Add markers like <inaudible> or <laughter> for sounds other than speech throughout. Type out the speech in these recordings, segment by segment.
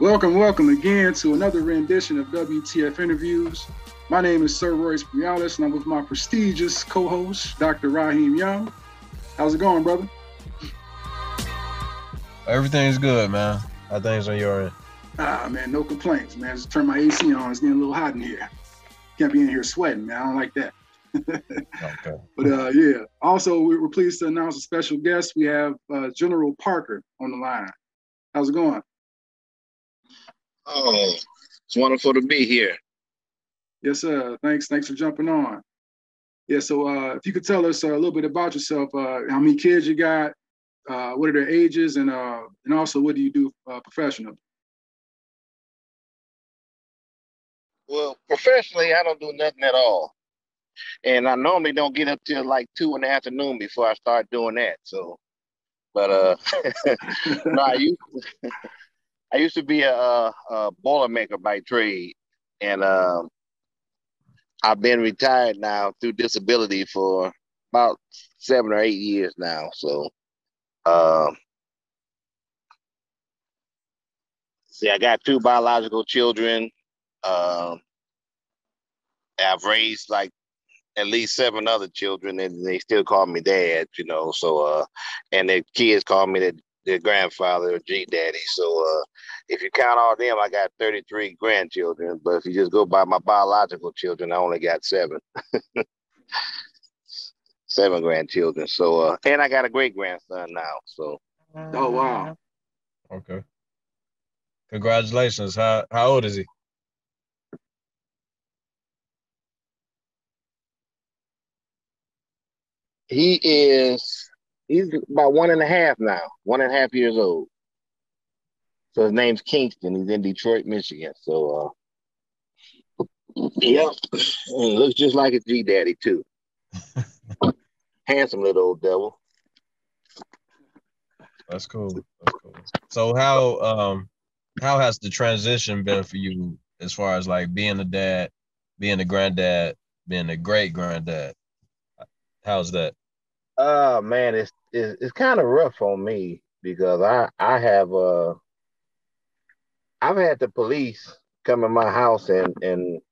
Welcome, welcome again to another rendition of WTF Interviews. My name is Sir Royce Brialis, and I'm with my prestigious co-host, Dr. Raheem Young. How's it going, brother? Everything's good, man. How things on your end? Ah, man, no complaints, man. Just turn my AC on. It's getting a little hot in here. Can't be in here sweating, man. I don't like that. <laughs> okay. But uh, yeah. Also, we are pleased to announce a special guest. We have uh, General Parker on the line. How's it going? Oh, it's wonderful to be here. Yes, sir. Thanks. Thanks for jumping on. Yeah. So, uh, if you could tell us uh, a little bit about yourself, uh, how many kids you got, uh, what are their ages, and uh, and also what do you do uh, professionally? Well, professionally, I don't do nothing at all, and I normally don't get up till like two in the afternoon before I start doing that. So, but uh, <laughs> no, I used to, I used to be a, a boilermaker by trade, and um, I've been retired now through disability for about seven or eight years now. So, um, see, I got two biological children. Um, I've raised like at least seven other children, and they still call me dad. You know, so uh, and the kids call me the their grandfather or G daddy. So uh, if you count all them, I got 33 grandchildren. But if you just go by my biological children, I only got seven. <laughs> seven grandchildren. So uh, and I got a great grandson now. So oh wow. Okay. Congratulations. How how old is he? He is he's about one and a half now, one and a half years old. So his name's Kingston. He's in Detroit, Michigan. So uh yeah, <clears throat> looks just like his G daddy too. <laughs> Handsome little old devil. That's cool. That's cool. So how um how has the transition been for you as far as like being a dad, being a granddad, being a great granddad? How's that? Uh man, it's it's, it's kind of rough on me because I I have uh I've had the police come in my house and and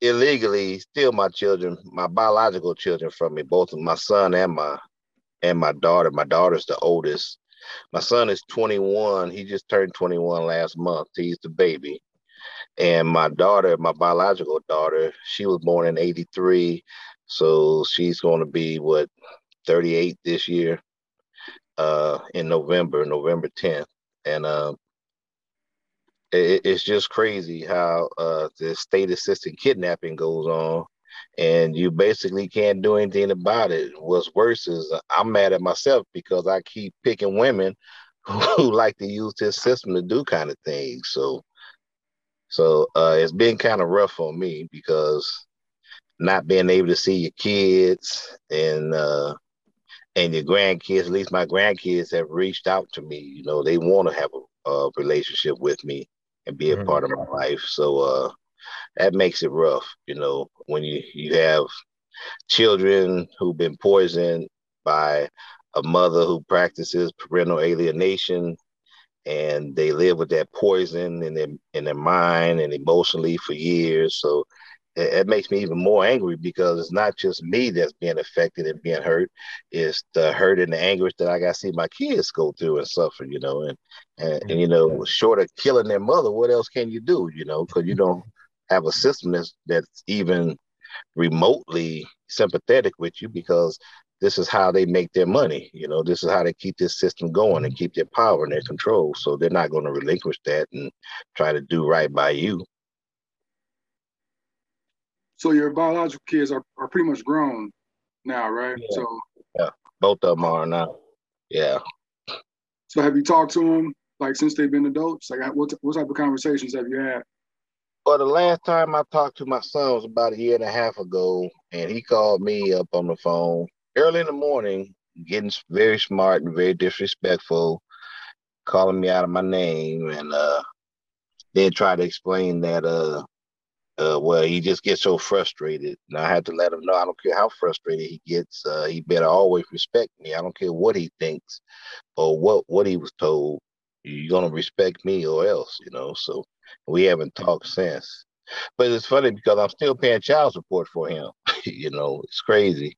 illegally steal my children, my biological children from me, both of my son and my and my daughter. My daughter's the oldest. My son is 21. He just turned 21 last month. He's the baby. And my daughter, my biological daughter, she was born in 83. So she's going to be what 38 this year uh, in November, November 10th. And uh, it, it's just crazy how uh, the state assisted kidnapping goes on and you basically can't do anything about it. What's worse is I'm mad at myself because I keep picking women <laughs> who like to use this system to do kind of things. So, so uh, it's been kind of rough on me because not being able to see your kids and uh, and your grandkids. At least my grandkids have reached out to me. You know, they want to have a, a, relationship with me and be a mm-hmm. part of my life. So uh, that makes it rough. You know, when you you have children who've been poisoned by a mother who practices parental alienation and they live with that poison in their in their mind and emotionally for years. So it, it, makes me even more angry because it's not just me that's being affected and being hurt. It's the hurt and the anguish that I got to see my kids go through and suffer, you know. And, and, and you know, short of killing their mother, what else can you do, you know, because you don't <laughs> have a system that's, that's even remotely sympathetic with you because this is how they make their money. You know, this is how they keep this system going and mm-hmm. keep their power and their control. So they're not going to relinquish that and try to do right by you. So your biological kids are, are pretty much grown now, right? Yeah. So yeah, both of them are now. Yeah. So have you talked to them like since they've been adults? Like what what type of conversations have you had? Well, the last time I talked to my son was about a year and a half ago, and he called me up on the phone early in the morning, getting very smart and very disrespectful, calling me out of my name, and uh, then try to explain that uh, uh, well, he just gets so frustrated. And I had to let him know I don't care how frustrated he gets. Uh, he better always respect me. I don't care what he thinks or what what he was told. you're gonna respect me or else, you know. So we haven't talked since. But it's funny because I'm still paying child support for him. <laughs> you know, it's crazy.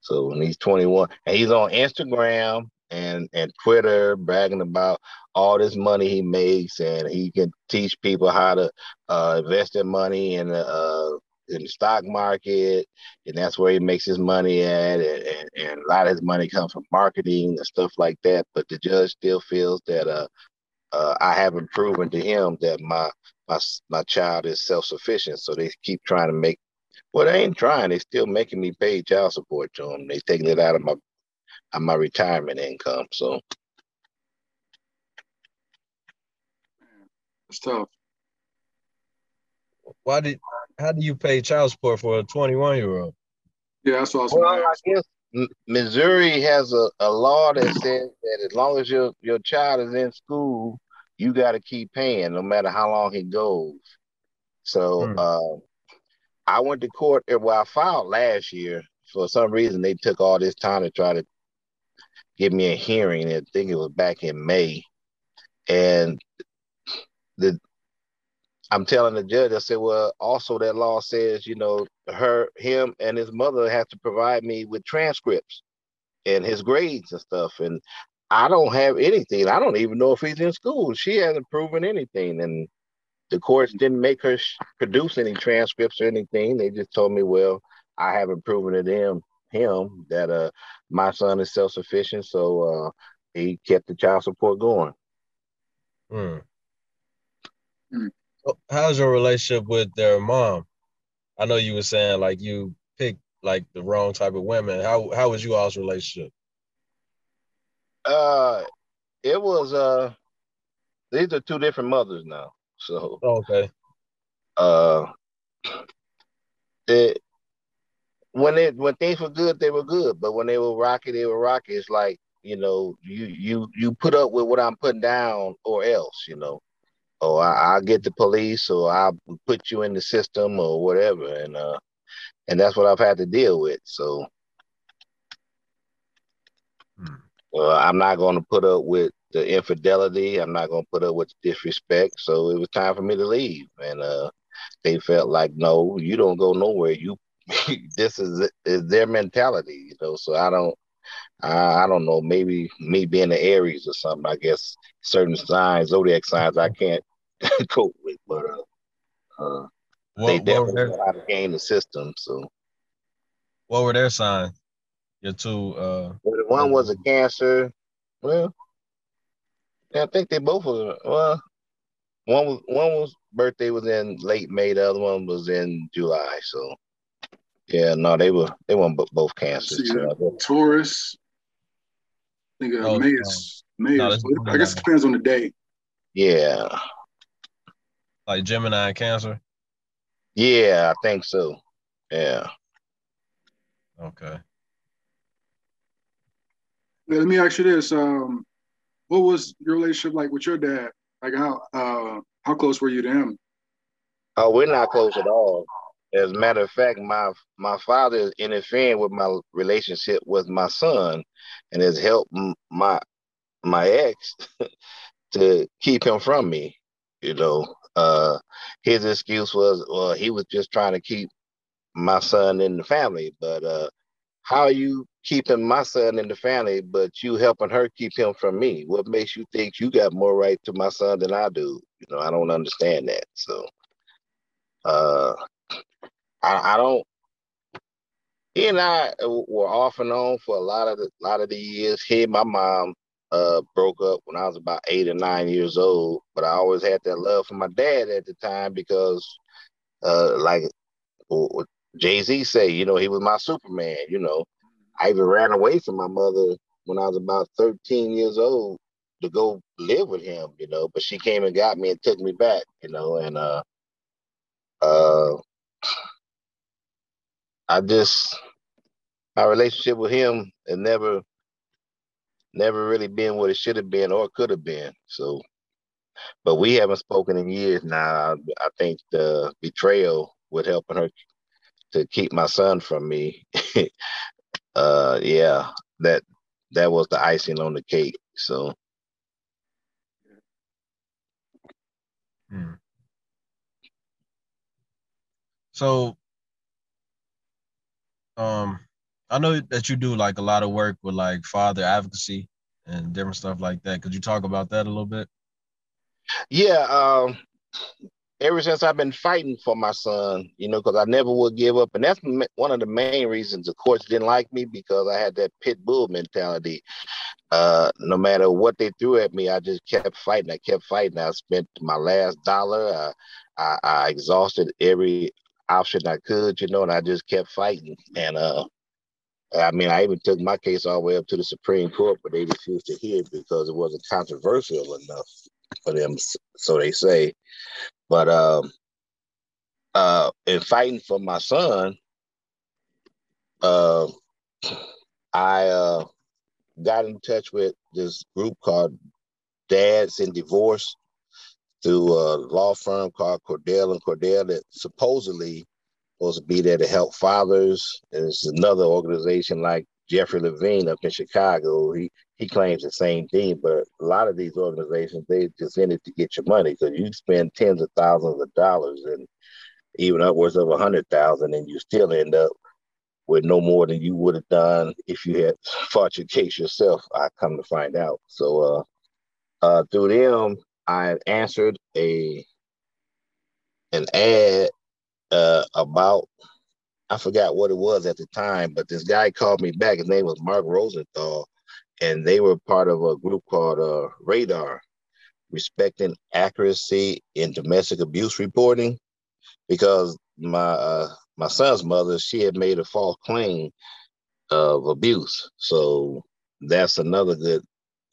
So when he's 21 and he's on Instagram and and Twitter bragging about all this money he makes and he can teach people how to uh, invest their money in the uh, in the stock market and that's where he makes his money at and, and, and, a lot of his money comes from marketing and stuff like that but the judge still feels that uh, uh, I haven't proven to him that my my my child is self-sufficient so they keep trying to make well they ain't trying They're still making me pay child support to them They're taking it out of my of my retirement income. So it's tough. Why did how do you pay child support for a 21 year old? Yeah, that's what I was well, I guess Missouri has a, a law that says that as long as your, your child is in school, you got to keep paying no matter how long he goes. So hmm. uh, I went to court. Well, I filed last year. For some reason, they took all this time to try to give me a hearing. I think it was back in May, and the I'm telling the judge, I said, well, also that law says, you know, her, him, and his mother have to provide me with transcripts and his grades and stuff, and I don't have anything. I don't even know if he's in school. She hasn't proven anything, and the courts didn't make her produce any transcripts or anything. They just told me, well, I haven't proven to them him that uh my son is self sufficient, so uh he kept the child support going. Hmm. hmm. How's your relationship with their mom? I know you were saying like you picked like the wrong type of women. How how was you all's relationship? Uh, it was uh, these are two different mothers now. So okay. Uh, it when it when things were good, they were good. But when they were rocky, they were rocky. It's like you know, you you you put up with what I'm putting down, or else, you know, or I, will get the police, or I'll put you in the system, or whatever, and uh, and that's what I've had to deal with. So, hmm. uh, I'm not going to put up with the infidelity. I'm not going to put up with the disrespect. So it was time for me to leave, and uh, they felt like, no, you don't go nowhere. You <laughs> this is is their mentality, you know. So I don't, I, I don't know. Maybe me being an Aries or something. I guess certain signs, zodiac signs, I can't <laughs> cope with. But uh, uh what, they definitely know how to game the system. So, what were their signs? Your two. Uh, well, one was a Cancer. Well, I think they both were. Well, one was one was birthday was in late May. The other one was in July. So yeah, no, they were they weren't both cancers. See, uh, Taurus. I think uh, oh, May is May. No, is, I guess it depends on the day. Yeah. Like Gemini and Cancer. Yeah, I think so. Yeah. Okay. let me ask you this: um, What was your relationship like with your dad? Like how uh, how close were you to him? Oh, we're not close at all. As a matter of fact, my my father is interfering with my relationship with my son, and has helped my my ex <laughs> to keep him from me. You know, uh, his excuse was, well, he was just trying to keep my son in the family. But uh, how are you keeping my son in the family, but you helping her keep him from me? What makes you think you got more right to my son than I do? You know, I don't understand that. So, uh, I, I don't. He and I were off and on for a lot of the lot of the years. He and my mom uh, broke up when I was about eight or nine years old, but I always had that love for my dad at the time because, uh, like Jay Z say, you know, he was my Superman. You know, I even ran away from my mother when I was about thirteen years old to go live with him. You know, but she came and got me and took me back. You know, and uh, uh I just my relationship with him had never never really been what it should have been or could have been. So but we haven't spoken in years now. I think the betrayal with helping her to keep my son from me. <laughs> uh yeah, that that was the icing on the cake. So Hmm. So, um, I know that you do like a lot of work with like father advocacy and different stuff like that. Could you talk about that a little bit? Yeah, um, ever since I've been fighting for my son, you know, because I never would give up. And that's one of the main reasons the courts didn't like me because I had that pit bull mentality. Uh, no matter what they threw at me, I just kept fighting. I kept fighting. I spent my last dollar. I, I exhausted every option I could, you know, and I just kept fighting. And uh, I mean, I even took my case all the way up to the Supreme Court, but they refused to hear it because it wasn't controversial enough for them, so they say. But um, uh, in fighting for my son, uh, I uh, got in touch with this group called Dads in Divorce through a law firm called Cordell and Cordell that supposedly supposed to be there to help fathers. And there's another organization like Jeffrey Leving up in Chicago. He he claims the same thing, but a lot of these organizations they just in it to get your money because you spend tens of thousands of dollars and even upwards of a hundred thousand, and you still end up with no more than you would have done if you had <laughs> fought your case yourself. I come to find out. So uh, uh, through them, I answered a an ad uh, about I forgot what it was at the time, but this guy called me back. His name was Mark Rosenthal, and they were part of a group called uh, Radar, respecting accuracy in domestic abuse reporting, because my uh, my son's mother she had made a false claim of abuse, so that's another good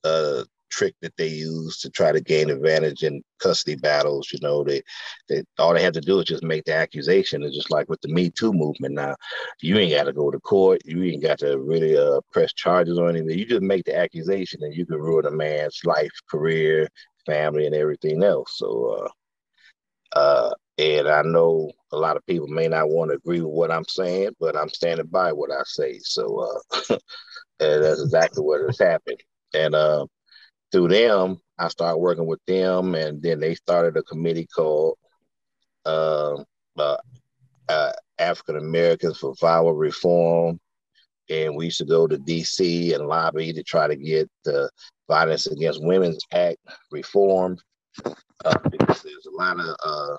uh, trick that they use to try to gain advantage in custody battles. You know, they, they all they have to do is just make the accusation. It's just like with the Me Too movement now. You ain't got to go to court. You ain't got to really uh, press charges or anything. You just make the accusation and you can ruin a man's life, career, family, and everything else. So, uh, uh, and I know a lot of people may not want to agree with what I'm saying, but I'm standing by what I say. So, uh, <laughs> that's exactly what has happened. And uh, through them, I started working with them, and then they started a committee called uh, uh, uh, African Americans for VAWA Reform. And we used to go to DC and lobby to try to get the Violence Against Women's Act reformed uh, because there's a lot of uh,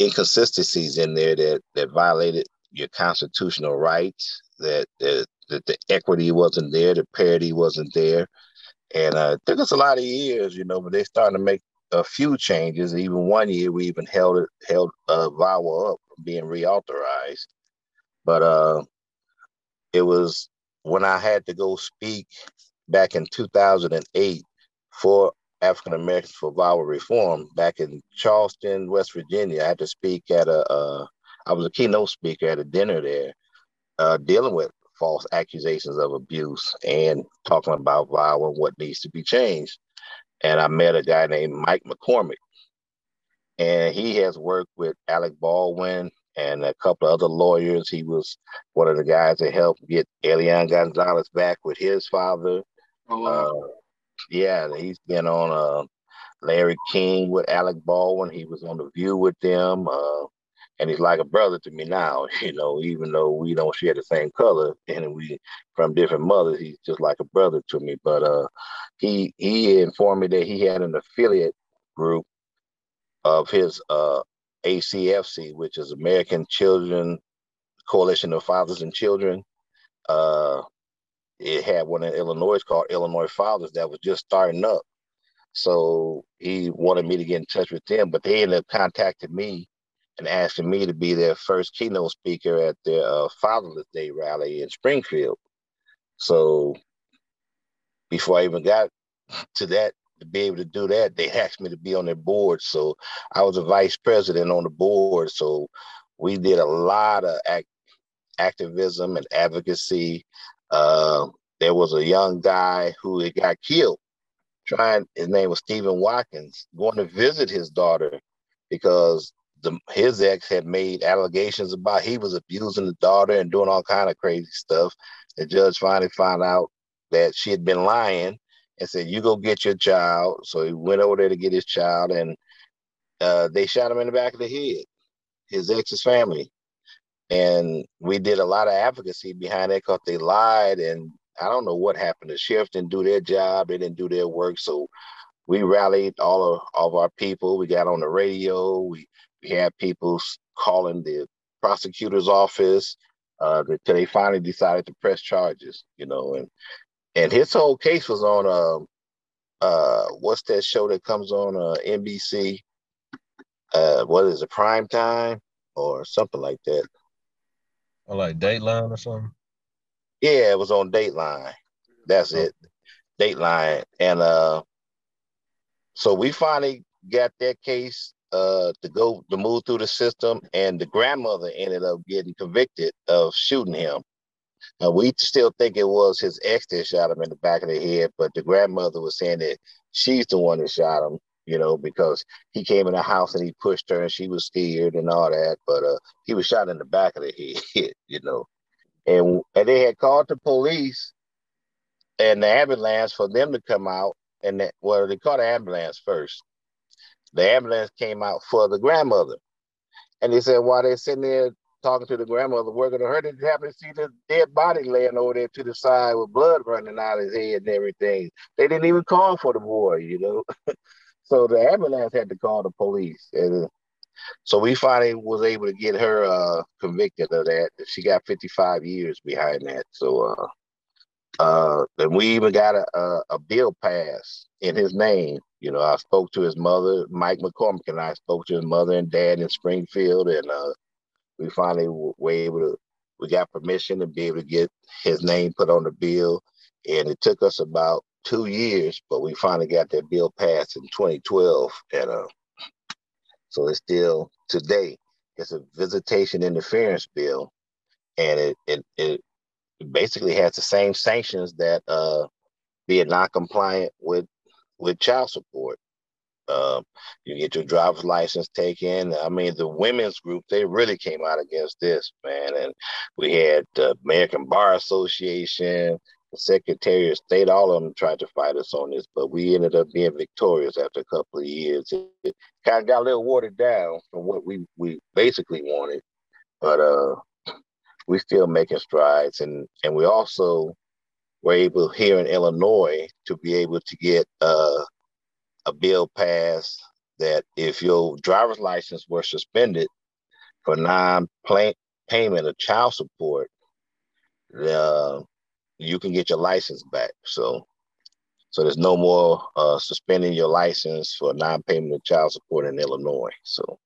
inconsistencies in there that, that violated your constitutional rights, that, that, that the equity wasn't there, the parity wasn't there. And uh, it took us a lot of years, you know, but they started to make a few changes. Even one year, we even held it held uh, VAWA up from being reauthorized. But uh, it was when I had to go speak back in 2008 for African Americans for VAWA Reform back in Charleston, West Virginia. I had to speak at a. Uh, I was a keynote speaker at a dinner there, uh, dealing with false accusations of abuse and talking about violence and what needs to be changed. And I met a guy named Mike McCormick, and he has worked with Alec Baldwin and a couple of other lawyers. He was one of the guys that helped get Elian Gonzalez back with his father. Oh, wow. uh, yeah, he's been on uh, Larry King with Alec Baldwin. He was on The View with them. Uh, and he's like a brother to me now. <laughs> You know, even though we don't share the same color and we from different mothers, he's just like a brother to me. But uh, he he informed me that he had an affiliate group of his uh, ACFC, which is American Children Coalition of Fathers and Children. Uh, it had one in Illinois called Illinois Fathers that was just starting up. So he wanted me to get in touch with them, but they ended up contacting me and asking me to be their first keynote speaker at their uh, Fatherless Day rally in Springfield. So before I even got to that, to be able to do that, they asked me to be on their board. So I was a vice president on the board. So we did a lot of act- activism and advocacy. Uh, there was a young guy who got killed trying, his name was Stephen Watkins, going to visit his daughter because the, his ex had made allegations about he was abusing the daughter and doing all kind of crazy stuff. The judge finally found out that she had been lying, and said, "You go get your child." So he went over there to get his child, and uh, they shot him in the back of the head. His ex's family, and we did a lot of advocacy behind that because they lied, and I don't know what happened. The sheriff didn't do their job; they didn't do their work. So we rallied all of, all of our people. We got on the radio. We we had people calling the prosecutor's office uh, until they finally decided to press charges. You know, and and his whole case was on uh, uh, what's that show that comes on uh, NBC? Uh, what is it, prime time or something like that? Or like Dateline or something? Yeah, it was on Dateline. That's oh. it, Dateline, and uh, so we finally got that case uh to go to move through the system, and the grandmother ended up getting convicted of shooting him. Uh, we still think it was his ex that shot him in the back of the head, but the grandmother was saying that she's the one that shot him, you know, because he came in the house and he pushed her and she was scared and all that. But uh, he was shot in the back of the <laughs> head, you know. And, and they had called the police and the ambulance for them to come out. And that, well, they called the ambulance first. The ambulance came out for the grandmother. And they said while they're sitting there talking to the grandmother, working on her, they happen to see the dead body laying over there to the side with blood running out of his head and everything. They didn't even call for the boy, you know. <laughs> so the ambulance had to call the police. And so we finally was able to get her uh, convicted of that. She got 55 years behind that. So uh uh and we even got a, a, a bill passed in his name. You know, I spoke to his mother, Mike McCormick, and I spoke to his mother and dad in Springfield, and uh, we finally were able to we got permission to be able to get his name put on the bill and it took us about two years but we finally got that bill passed in 2012 and uh, so it's still today it's a visitation interference bill and it it, it basically has the same sanctions that uh being non-compliant with with child support um, you get your driver's license taken. I mean, the women's group, they really came out against this, man. And we had the American Bar Association, the Secretary of State, all of them tried to fight us on this, but we ended up being victorious after a couple of years. It, it kind of got a little watered down from what we, we basically wanted, but uh, we still making strides. And, and we also were able here in Illinois to be able to get uh, a bill passed that if your driver's license were suspended for non-payment of child support, you can get your license back. So, so there's no more uh, suspending your license for non-payment of child support in Illinois. So,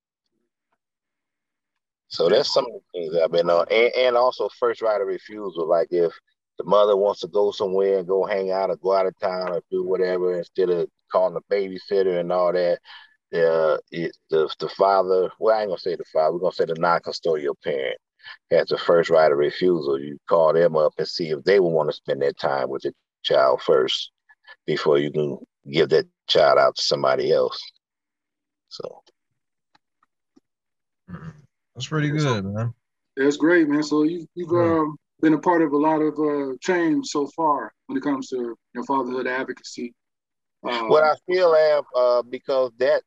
so that's some of the things I've been on, and, and also first right of refusal. Like if the mother wants to go somewhere and go hang out or go out of town or do whatever instead of calling a babysitter and all that. Uh, it, the the father, well, I ain't gonna say the father. We're gonna say the non-custodial parent has the first right of refusal. You call them up and see if they will want to spend their time with the child first before you can give that child out to somebody else. So that's pretty good, man. That's great, man. So you you've um, been a part of a lot of uh, change so far when it comes to your fatherhood advocacy. Um, what I still am, uh, because that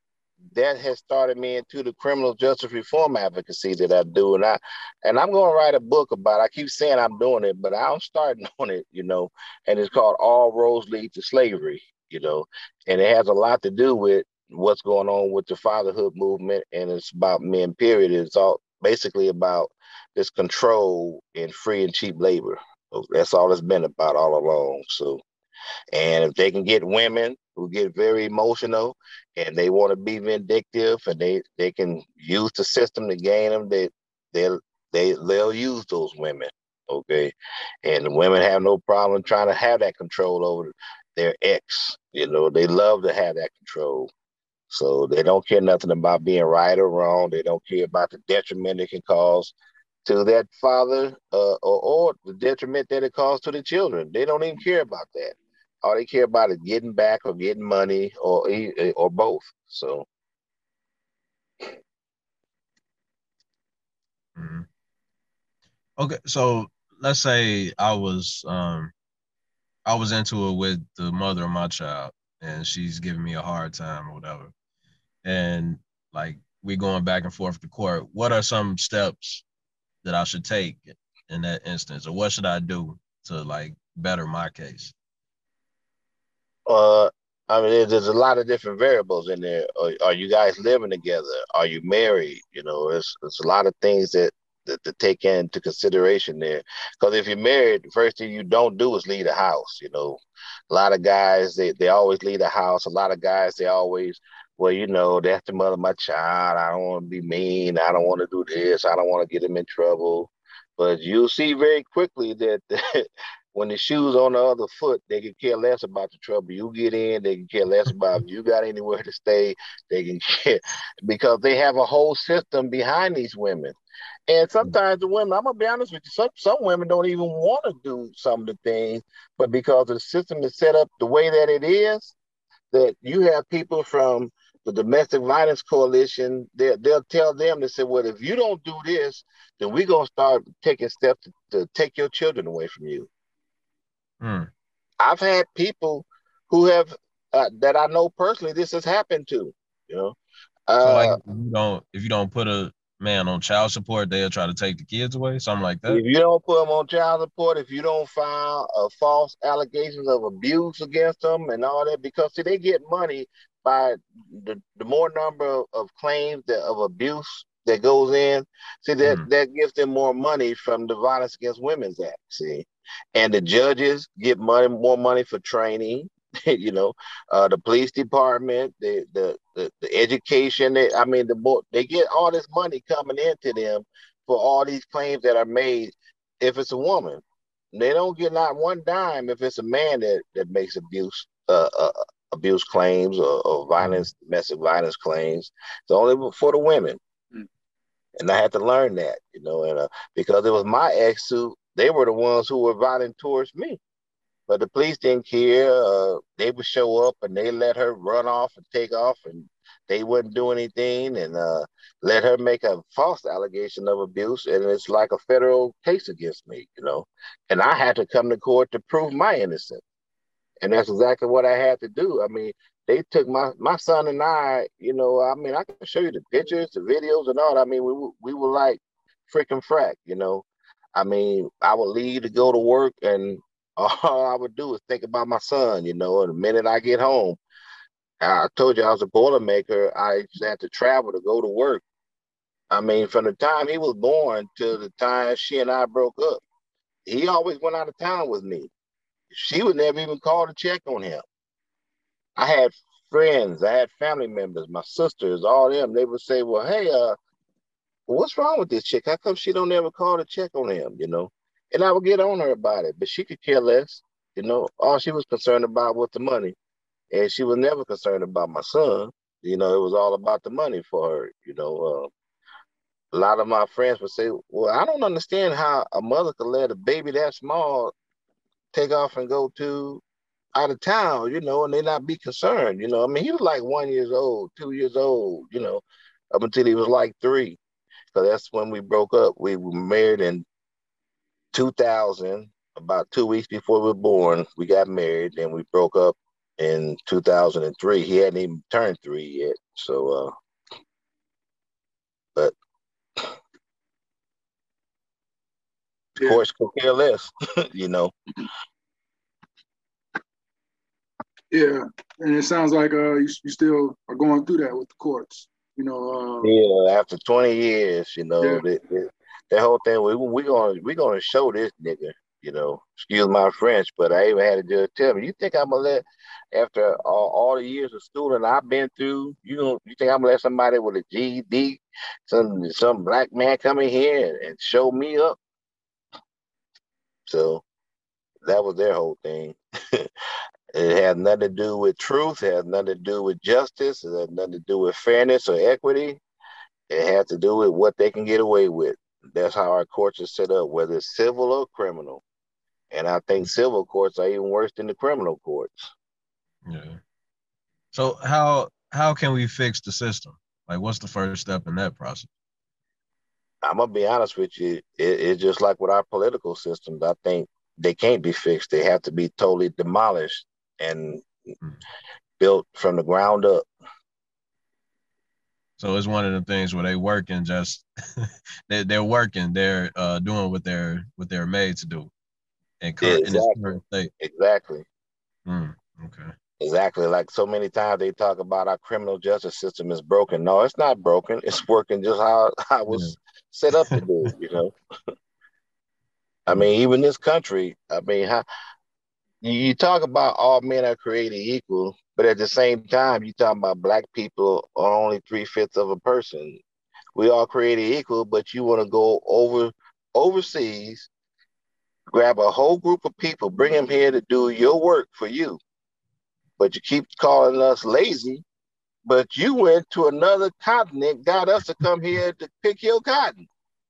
that has started me into the criminal justice reform advocacy that I do, and I and I'm going to write a book about. It. I keep saying I'm doing it, but I'm starting <laughs> on it, you know. And it's called "All Roads Lead to Slavery," you know, and it has a lot to do with what's going on with the fatherhood movement, and it's about men. Period. It's all basically about this control and free and cheap labor. That's all it's been about all along. So, and if they can get women who get very emotional and they want to be vindictive and they they can use the system to gain them, they they'll they they'll use those women. Okay, and the women have no problem trying to have that control over their ex. You know, they love to have that control. So they don't care nothing about being right or wrong. They don't care about the detriment it can cause to that father uh, or, or the detriment that it caused to the children. They don't even care about that. All they care about is getting back or getting money or or both. So. Mm-hmm. Okay, so let's say I was um I was into it with the mother of my child, and she's giving me a hard time or whatever. And like we're going back and forth to court. What are some steps that I should take in that instance, or what should I do to like better my case? Uh, I mean, there's a lot of different variables in there. Are, are, you guys living together? Are you married? You know, it's it's a lot of things that, that to take into consideration there. Because if you're married, the first thing you don't do is leave the house. You know, a lot of guys they they always leave the house. A lot of guys they always well, you know, that's the mother of my child. I don't want to be mean. I don't want to do this. I don't want to get him in trouble. But you'll see very quickly that <laughs> when the shoe's on the other foot, they can care less about the trouble you get in. They can care less about if you got anywhere to stay. They can care <laughs> because they have a whole system behind these women. And sometimes the women, I'm gonna be honest with you, some some women don't even want to do some of the things, but because the system is set up the way that it is, that you have people from the domestic violence coalition, they, they'll tell them to say, well, if you don't do this, then we're gonna start taking steps to, to take your children away from you. Hmm. I've had people who have uh, that I know personally. This has happened to. You know, uh, so like if you don't if you don't put a man on child support, they'll try to take the kids away, something like that. If you don't put them on child support, if you don't file a false allegations of abuse against them and all that, because see, they get money by the, the more number of claims that, of abuse that goes in. See that mm. that gives them more money from the Violence Against Women's Act. See, and the judges get money, more money for training. <laughs> you know, uh, the police department, the the the, the education. They, I mean, the more they get all this money coming into them for all these claims that are made. If it's a woman, they don't get not one dime if it's a man that that makes abuse uh, uh, abuse claims or, or, violence, domestic violence claims. It's only for the women. Mm. And I had to learn that, you know, and uh, because it was my ex who they were the ones who were violent towards me. But the police didn't care. Uh, they would show up and they let her run off and take off, and they wouldn't do anything and uh, let her make a false allegation of abuse. And it's like a federal case against me, you know. And I had to come to court to prove my innocence. And that's exactly what I had to do. I mean, they took my my son and I, you know, I mean, I can show you the pictures, the videos, and all. I mean, we we were like Frick and Frack, you know. I mean, I would leave to go to work, and <laughs> all I would do is think about my son. You know, and the minute I get home, I told you I was a boilermaker. I had to travel to go to work. I mean, from the time he was born to the time she and I broke up, he always went out of town with me. She would never even call to check on him. I had friends, I had family members, my sisters, all them. They would say, "Well, hey, uh, what's wrong with this chick? How come she don't ever call to check on him? You know, and I would get on her about it, but she could care less. You know, all she was concerned about was the money, and she was never concerned about my son. You know, it was all about the money for her. You know, uh, a lot of my friends would say, "Well, I don't understand how a mother could let a baby that small take off and go to out of town, you know, and they not be concerned. You know, I mean, he was like one years old, two years old, you know, up until he was like three. So that's when we broke up. We were married in 2000, about two weeks before we were born. We got married, and we broke up in 2003. He hadn't even turned three yet. So, uh, but of course, could care less, <laughs> you know. Yeah, and it sounds like uh, you, you still are going through that with the courts you know. Uh, yeah, after 20 years, you know, yeah. that, that, whole thing, we we gonna we gonna show this nigga, you know, excuse my French, but I even had to just tell me, you think I'm gonna let after all, all the years of schooling I've been through, you know, you think I'm gonna let somebody with a GED, some some black man come in here and, and show me up? So that was their whole thing. <laughs> It had nothing to do with truth, it had nothing to do with justice, it had nothing to do with fairness or equity. It had to do with what they can get away with. That's how our courts are set up, whether it's civil or criminal. And I think civil courts are even worse than the criminal courts. Yeah. So how how can we fix the system? Like what's the first step in that process? I'm gonna be honest with you. It, it's just like with our political systems. I think they can't be fixed. They have to be totally demolished and mm-hmm. built from the ground up. So it's one of the things where they working just <laughs> they they're working, they're uh, doing what they're what they're made to do. And yeah, exactly. Exactly. Mm, okay. Exactly. Like so many times they talk about our criminal justice system is broken. No, it's not broken. It's working just how, how it was. Set up to do, you know. I mean, even this country, I mean, how you talk about all men are created equal, but at the same time, you talk about black people are only three fifths of a person. We all created equal, but you want to go over overseas, grab a whole group of people, bring them here to do your work for you but you keep calling us lazy. But you went to another continent, got us to come here to pick your cotton,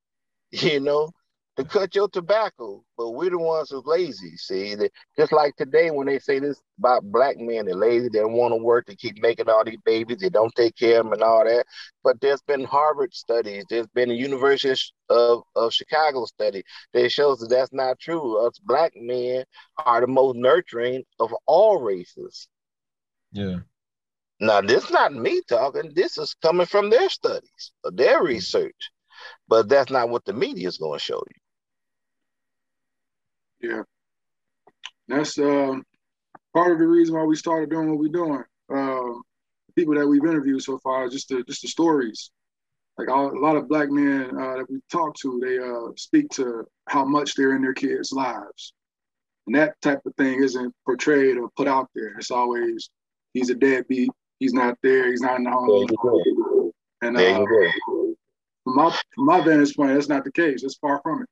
<laughs> you know, to cut your tobacco. But we're the ones who's lazy. See, just like today when they say this about black men, they're lazy, they don't want to work, they keep making all these babies, they don't take care of them and all that. But there's been Harvard studies, there's been a University of, of Chicago study that shows that that's not true. Us black men are the most nurturing of all races. Yeah. Now, this is not me talking. This is coming from their studies, their research. But that's not what the media is going to show you. Yeah. That's um, part of the reason why we started doing what we're doing. Uh, people that we've interviewed so far, just the just the stories. Like all, a lot of black men uh, that we talk to, they uh, speak to how much they're in their kids' lives, and that type of thing isn't portrayed or put out there. It's always he's a deadbeat. He's not there. He's not in the home. And uh, my my vantage point, that's not the case. It's far from it.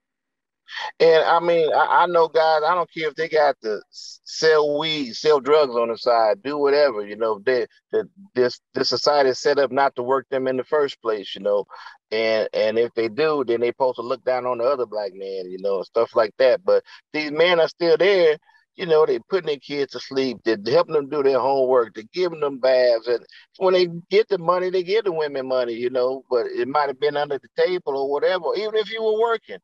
And I mean, I, I, know guys. I don't care if they got to sell weed, sell drugs on the side, do whatever. You know, they, the, this this society is set up not to work them in the first place. You know, and and if they do, then they supposed to look down on the other black man. You know, stuff like that. But these men are still there you know, they're putting their kids to sleep, they're helping them do their homework, they're giving them baths. And when they get the money, they give the women money, you know, but it might have been under the table or whatever, even if you were working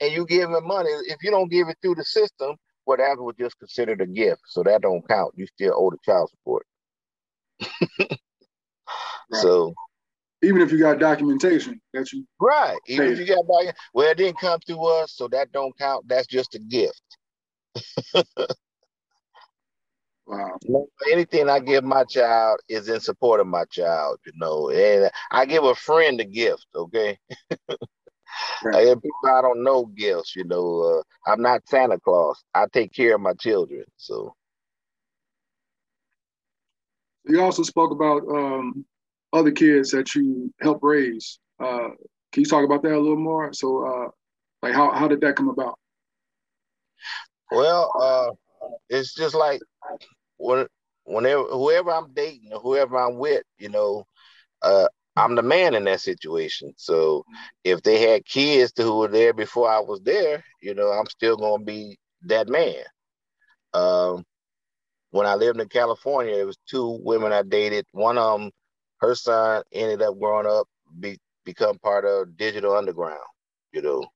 and you give them money, if you don't give it through the system, what well, was just considered a gift. So that don't count. You still owe the child support. <laughs> right. So even if you got documentation that you right, even if you got well, it didn't come to us, so that don't count. That's just a gift <laughs> wow. Anything I give my child is in support of my child, you know. And I give a friend a gift, okay? <laughs> right. I people I don't know gifts, you know. Uh, I'm not Santa Claus. I take care of my children, so. You also spoke about um, other kids that you helped raise. Uh, can you talk about that a little more? So, uh, like, how, how did that come about? Well, uh, it's just like when, whenever whoever I'm dating or whoever I'm with, you know, uh, I'm the man in that situation. So if they had kids who were there before I was there, you know, I'm still gonna be that man. Um, when I lived in California, there was two women I dated. One of them, her son ended up growing up, be, become part of Digital Underground. You know,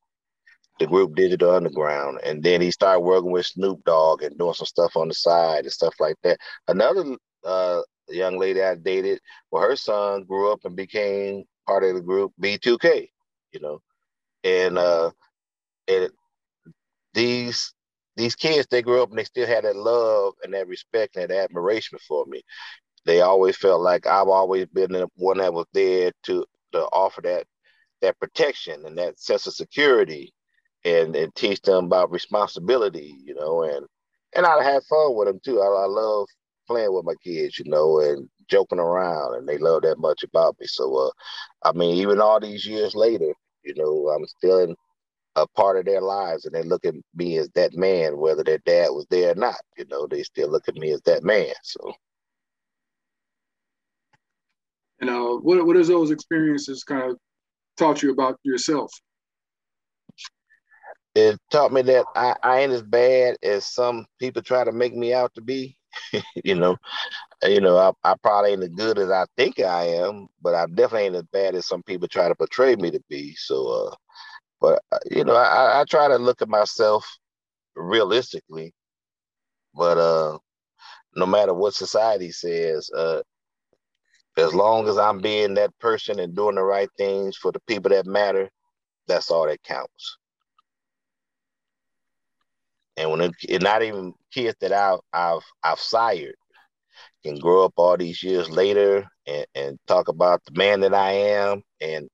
the group Digital Underground, and then he started working with Snoop Dogg and doing some stuff on the side and stuff like that. Another uh, young lady I dated, well, her son grew up and became part of the group B2K, you know, and uh, and these these kids they grew up and they still had that love and that respect and that admiration for me. They always felt like I've always been the one that was there to to offer that that protection and that sense of security and and teach them about responsibility, you know, and and I have fun with them too. I, I love playing with my kids, you know, and joking around, and they love that much about me. So, uh, I mean, even all these years later, you know, I'm still in a part of their lives, and they look at me as that man, whether their dad was there or not. You know, they still look at me as that man. So. You know, what what has those experiences kind of taught you about yourself? It taught me that I, I ain't as bad as some people try to make me out to be. <laughs> you know, you know, I, I probably ain't as good as I think I am, but I definitely ain't as bad as some people try to portray me to be. So, uh, but uh, you know, I, I try to look at myself realistically. But uh, no matter what society says, uh, as long as I'm being that person and doing the right things for the people that matter, that's all that counts. And when it, not even kids that I've I've I've sired can grow up all these years later and, and talk about the man that I am and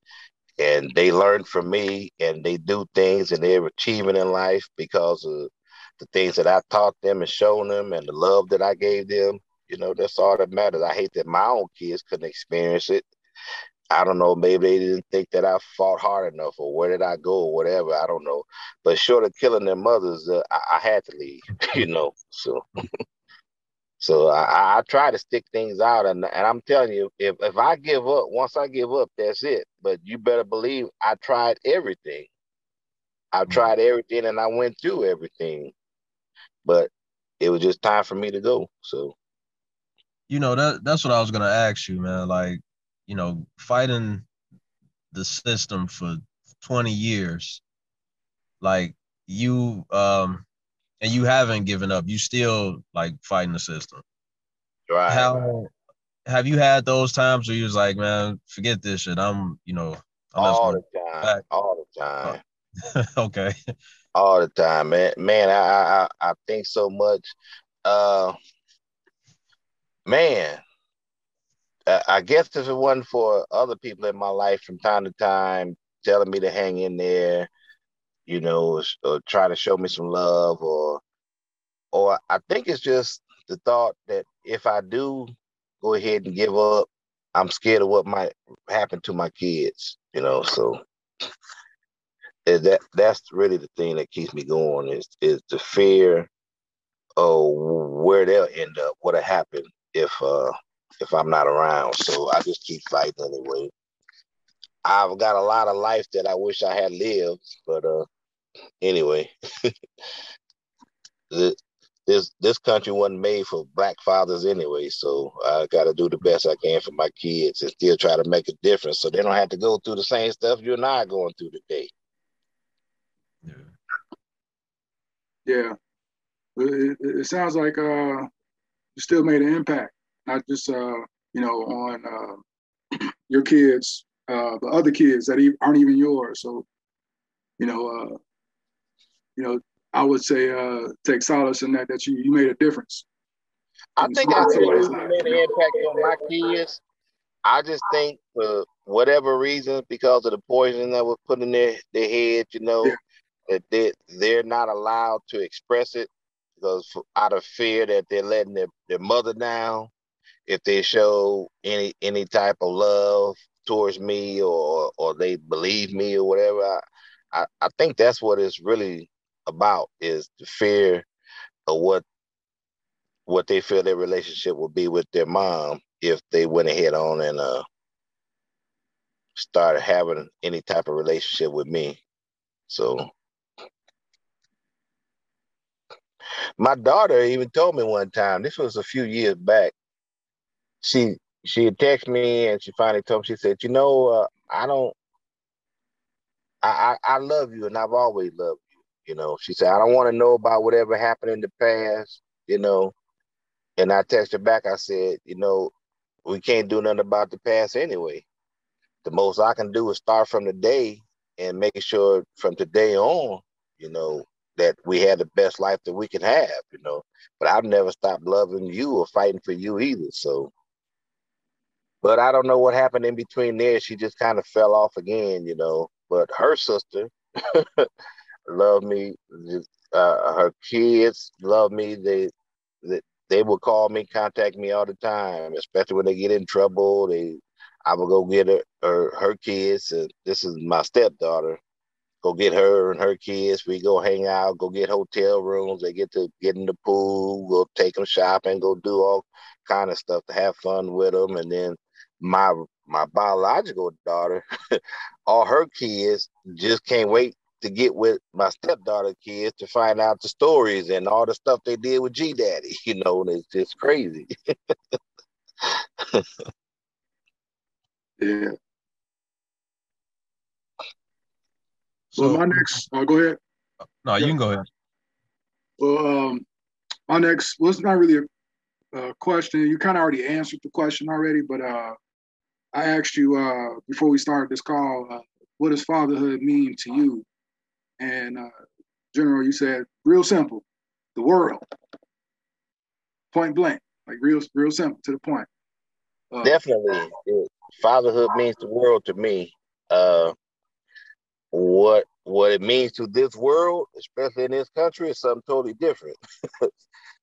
and they learn from me and they do things and they're achieving in life because of the things that I taught them and shown them and the love that I gave them. You know, that's all that matters. I hate that my own kids couldn't experience it. I don't know, maybe they didn't think that I fought hard enough or where did I go or whatever. I don't know. But short of killing their mothers, uh, I, I, had to leave, <laughs> you know. So <laughs> so I, I, try to stick things out and, and I'm telling you, if, if I give up, once I give up, that's it. But you better believe I tried everything. I mm-hmm. tried everything and I went through everything. But it was just time for me to go. So you know that that's what I was gonna ask you, man. Like, you know, fighting the system for 20 years, like you um and you haven't given up. You still like fighting the system. Right. How have you had those times where you was like, man, forget this shit. I'm, you know, I'm all the time. Back. All the time. <laughs> okay. All the time, man. Man, I I I think so much. Uh man, I guess if it wasn't for other people in my life from time to time telling me to hang in there, you know, or, or try to show me some love, or, or I think it's just the thought that if I do go ahead and give up, I'm scared of what might happen to my kids, you know. So that that's really the thing that keeps me going is is the fear of where they'll end up, what'll happen if uh if I'm not around. So I just keep fighting anyway. I've got a lot of life that I wish I had lived, but uh anyway. <laughs> this this country wasn't made for black fathers anyway, so I got to do the best I can for my kids and still try to make a difference, so they don't have to go through the same stuff you and I are going through today. Yeah. Yeah. It, it, sounds like uh, you still made an impact, not just uh, you know on uh, <clears throat> your kids, uh, but other kids that aren't even yours. So, you know, uh, you know, I would say uh, take solace in that that you you made a difference. I think I really made an impact on my kids. I just think for whatever reason, because of the poison that was put in their, their head, you know, yeah. that they they're not allowed to express it because out of fear that they're letting their, their mother down if they show any any type of love towards me or or they believe me or whatever. I, I, I think that's what it's really about is the fear of what what they feel their relationship will be with their mom if they went ahead on and uh started having any type of relationship with me. So my daughter even told me one time, this was a few years back. She she texted me and she finally told me, she said, you know, uh, I don't I, I, I love you and I've always loved you You know, she said, I don't want to know about whatever happened in the past, you know. And I texted back, I said, you know, we can't do nothing about the past anyway. The most I can do is start from today and make sure from today on, you know, that we had the best life that we could have, you know. But I've never stopped loving you or fighting for you either. So, but I don't know what happened in between there. She just kind of fell off again, you know. But her sister, <laughs> love me. Uh, her kids love me. They, they they will call me, contact me all the time, especially when they get in trouble. They, I will go get her her, her kids. Uh, this is my stepdaughter. Go get her and her kids. We go hang out, go get hotel rooms. They get to get in the pool, go take them shopping, go do all kind of stuff to have fun with them. And then my my biological daughter, <laughs> all her kids just can't wait to get with my stepdaughter kids to find out the stories and all the stuff they did with G Daddy. <laughs> You know, and it's just crazy. <laughs> yeah. So well, my next, oh, go ahead. No, you can go ahead. Well, um, my next, well, it's not really a, a question. You kind of already answered the question already, but uh, I asked you uh, before we started this call, uh, what does fatherhood mean to you? And uh, General, you said real simple, the world, point blank, like real, real simple to the point. Uh, Definitely, fatherhood means the world to me. Uh, what what it means to this world, especially in this country, is something totally different. <laughs>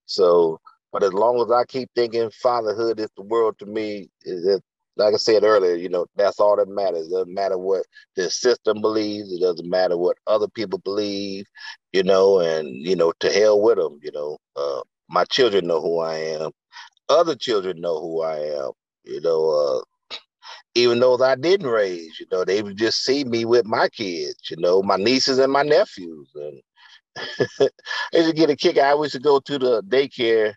so, but as long as I keep thinking fatherhood is the world to me, it, like I said earlier, you know, that's all that matters. It doesn't matter what the system believes. It doesn't matter what other people believe, you know, and, you know, to hell with them, you know. Uh, my children know who I am. Other children know who I am, you know. Uh, even those I didn't raise, you know, they would just see me with my kids, you know, my nieces and my nephews. And <laughs> they just get a kick. I used to go to the daycare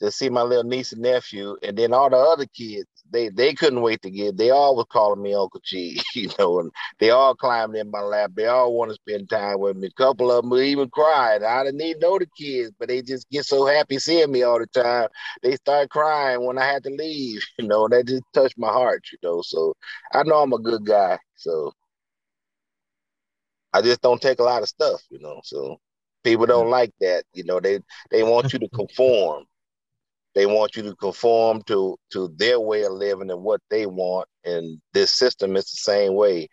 to see my little niece and nephew, and then all the other kids they they couldn't wait to get. They all was calling me Uncle G, <laughs> you know, and they all climbed in my lap. They all want to spend time with me. A couple of them even cried. I didn't even know the kids, but they just get so happy seeing me all the time. They start crying when I had to leave, <laughs> you know. That just touched my heart, you know. So I know I'm a good guy. So I just don't take a lot of stuff, you know. So people don't mm-hmm. like that, you know. They they want you to conform they want you to conform to to their way of living and what they want. And this system is the same way.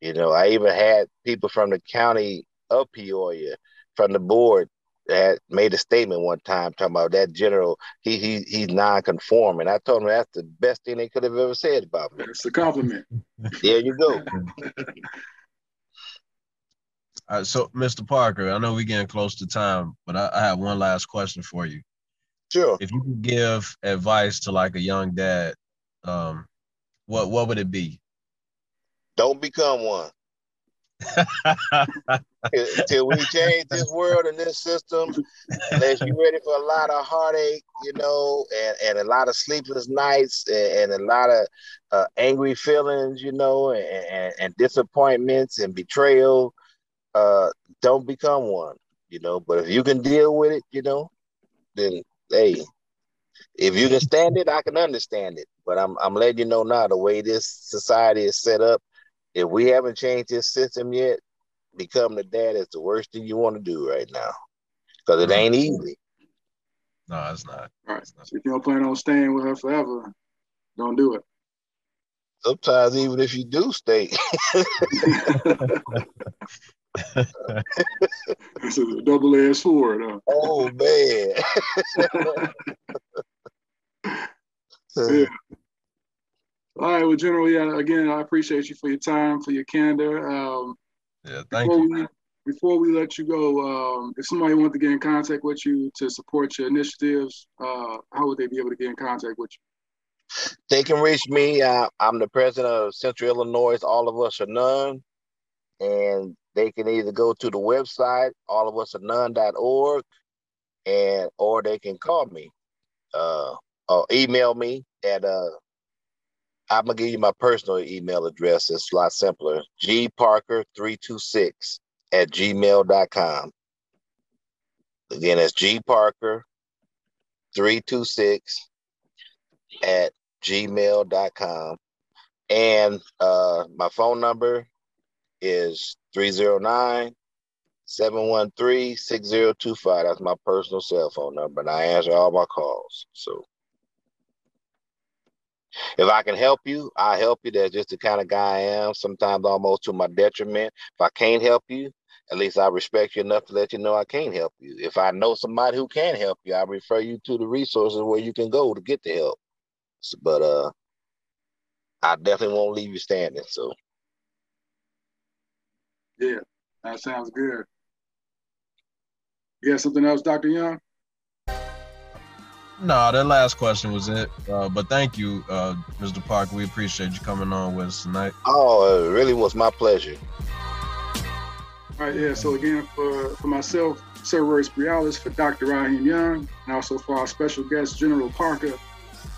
You know i even had people from the county of peoria from the board that made a statement one time talking about that general he, he he's non-conforming. I told him that's the best thing they could have ever said about me. It's a compliment. There you go. <laughs> All right, so Mr. Parker, I know we're getting close to time, but I, I have one last question for you. Sure. If you could give advice to like a young dad, um, what what would it be? Don't become one. Till we change this world and this system, unless you're ready for a lot of heartache, you know, and, and a lot of sleepless nights and, and a lot of uh, angry feelings, you know, and, and, and disappointments and betrayal, uh, don't become one, you know. But if you can deal with it, you know, then hey, if you can stand it, I can understand it. But I'm I'm letting you know now the way this society is set up. If we haven't changed this system yet, become a dad is the worst thing you want to do right now, because it ain't easy. No, it's not. All right. So if you don't plan on staying with her forever, don't do it. Sometimes even if you do stay. <laughs> <laughs> this is a double edged sword. Huh? Oh man. <laughs> yeah. All right, well, General, yeah, again, I appreciate you for your time, for your candor. Um, yeah, thank you. We, before we let you go, um, if somebody wanted to get in contact with you to support your initiatives, uh, how would they be able to get in contact with you? They can reach me. Uh, I'm the president of Central Illinois. All of Us or None. And they can either go to the website, all of us or none.org, and or they can call me uh, or email me at uh I'm gonna give you my personal email address. It's a lot simpler. gparker326 at gmail.com. Again, that's gparker326 at gmail.com. And uh, my phone number is 309 713 6025. That's my personal cell phone number, and I answer all my calls. So if I can help you, I help you. That's just the kind of guy I am, sometimes almost to my detriment. If I can't help you, at least I respect you enough to let you know I can't help you. If I know somebody who can help you, I refer you to the resources where you can go to get the help. But uh I definitely won't leave you standing. So yeah, that sounds good. You got something else, Dr. Young? No, that last question was it. Uh, but thank you, uh, Mr. Park. We appreciate you coming on with us tonight. Oh, it really was my pleasure. All right, yeah. So again, for, for myself, Cerberus Brialis, for Dr. Raheem Young, and also for our special guest, General Parker.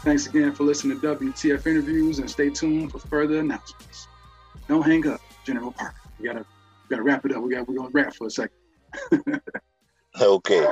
Thanks again for listening to WTF interviews, and stay tuned for further announcements. Don't hang up, General Parker. We gotta gotta wrap it up. We got we're gonna wrap for a second. <laughs> Okay.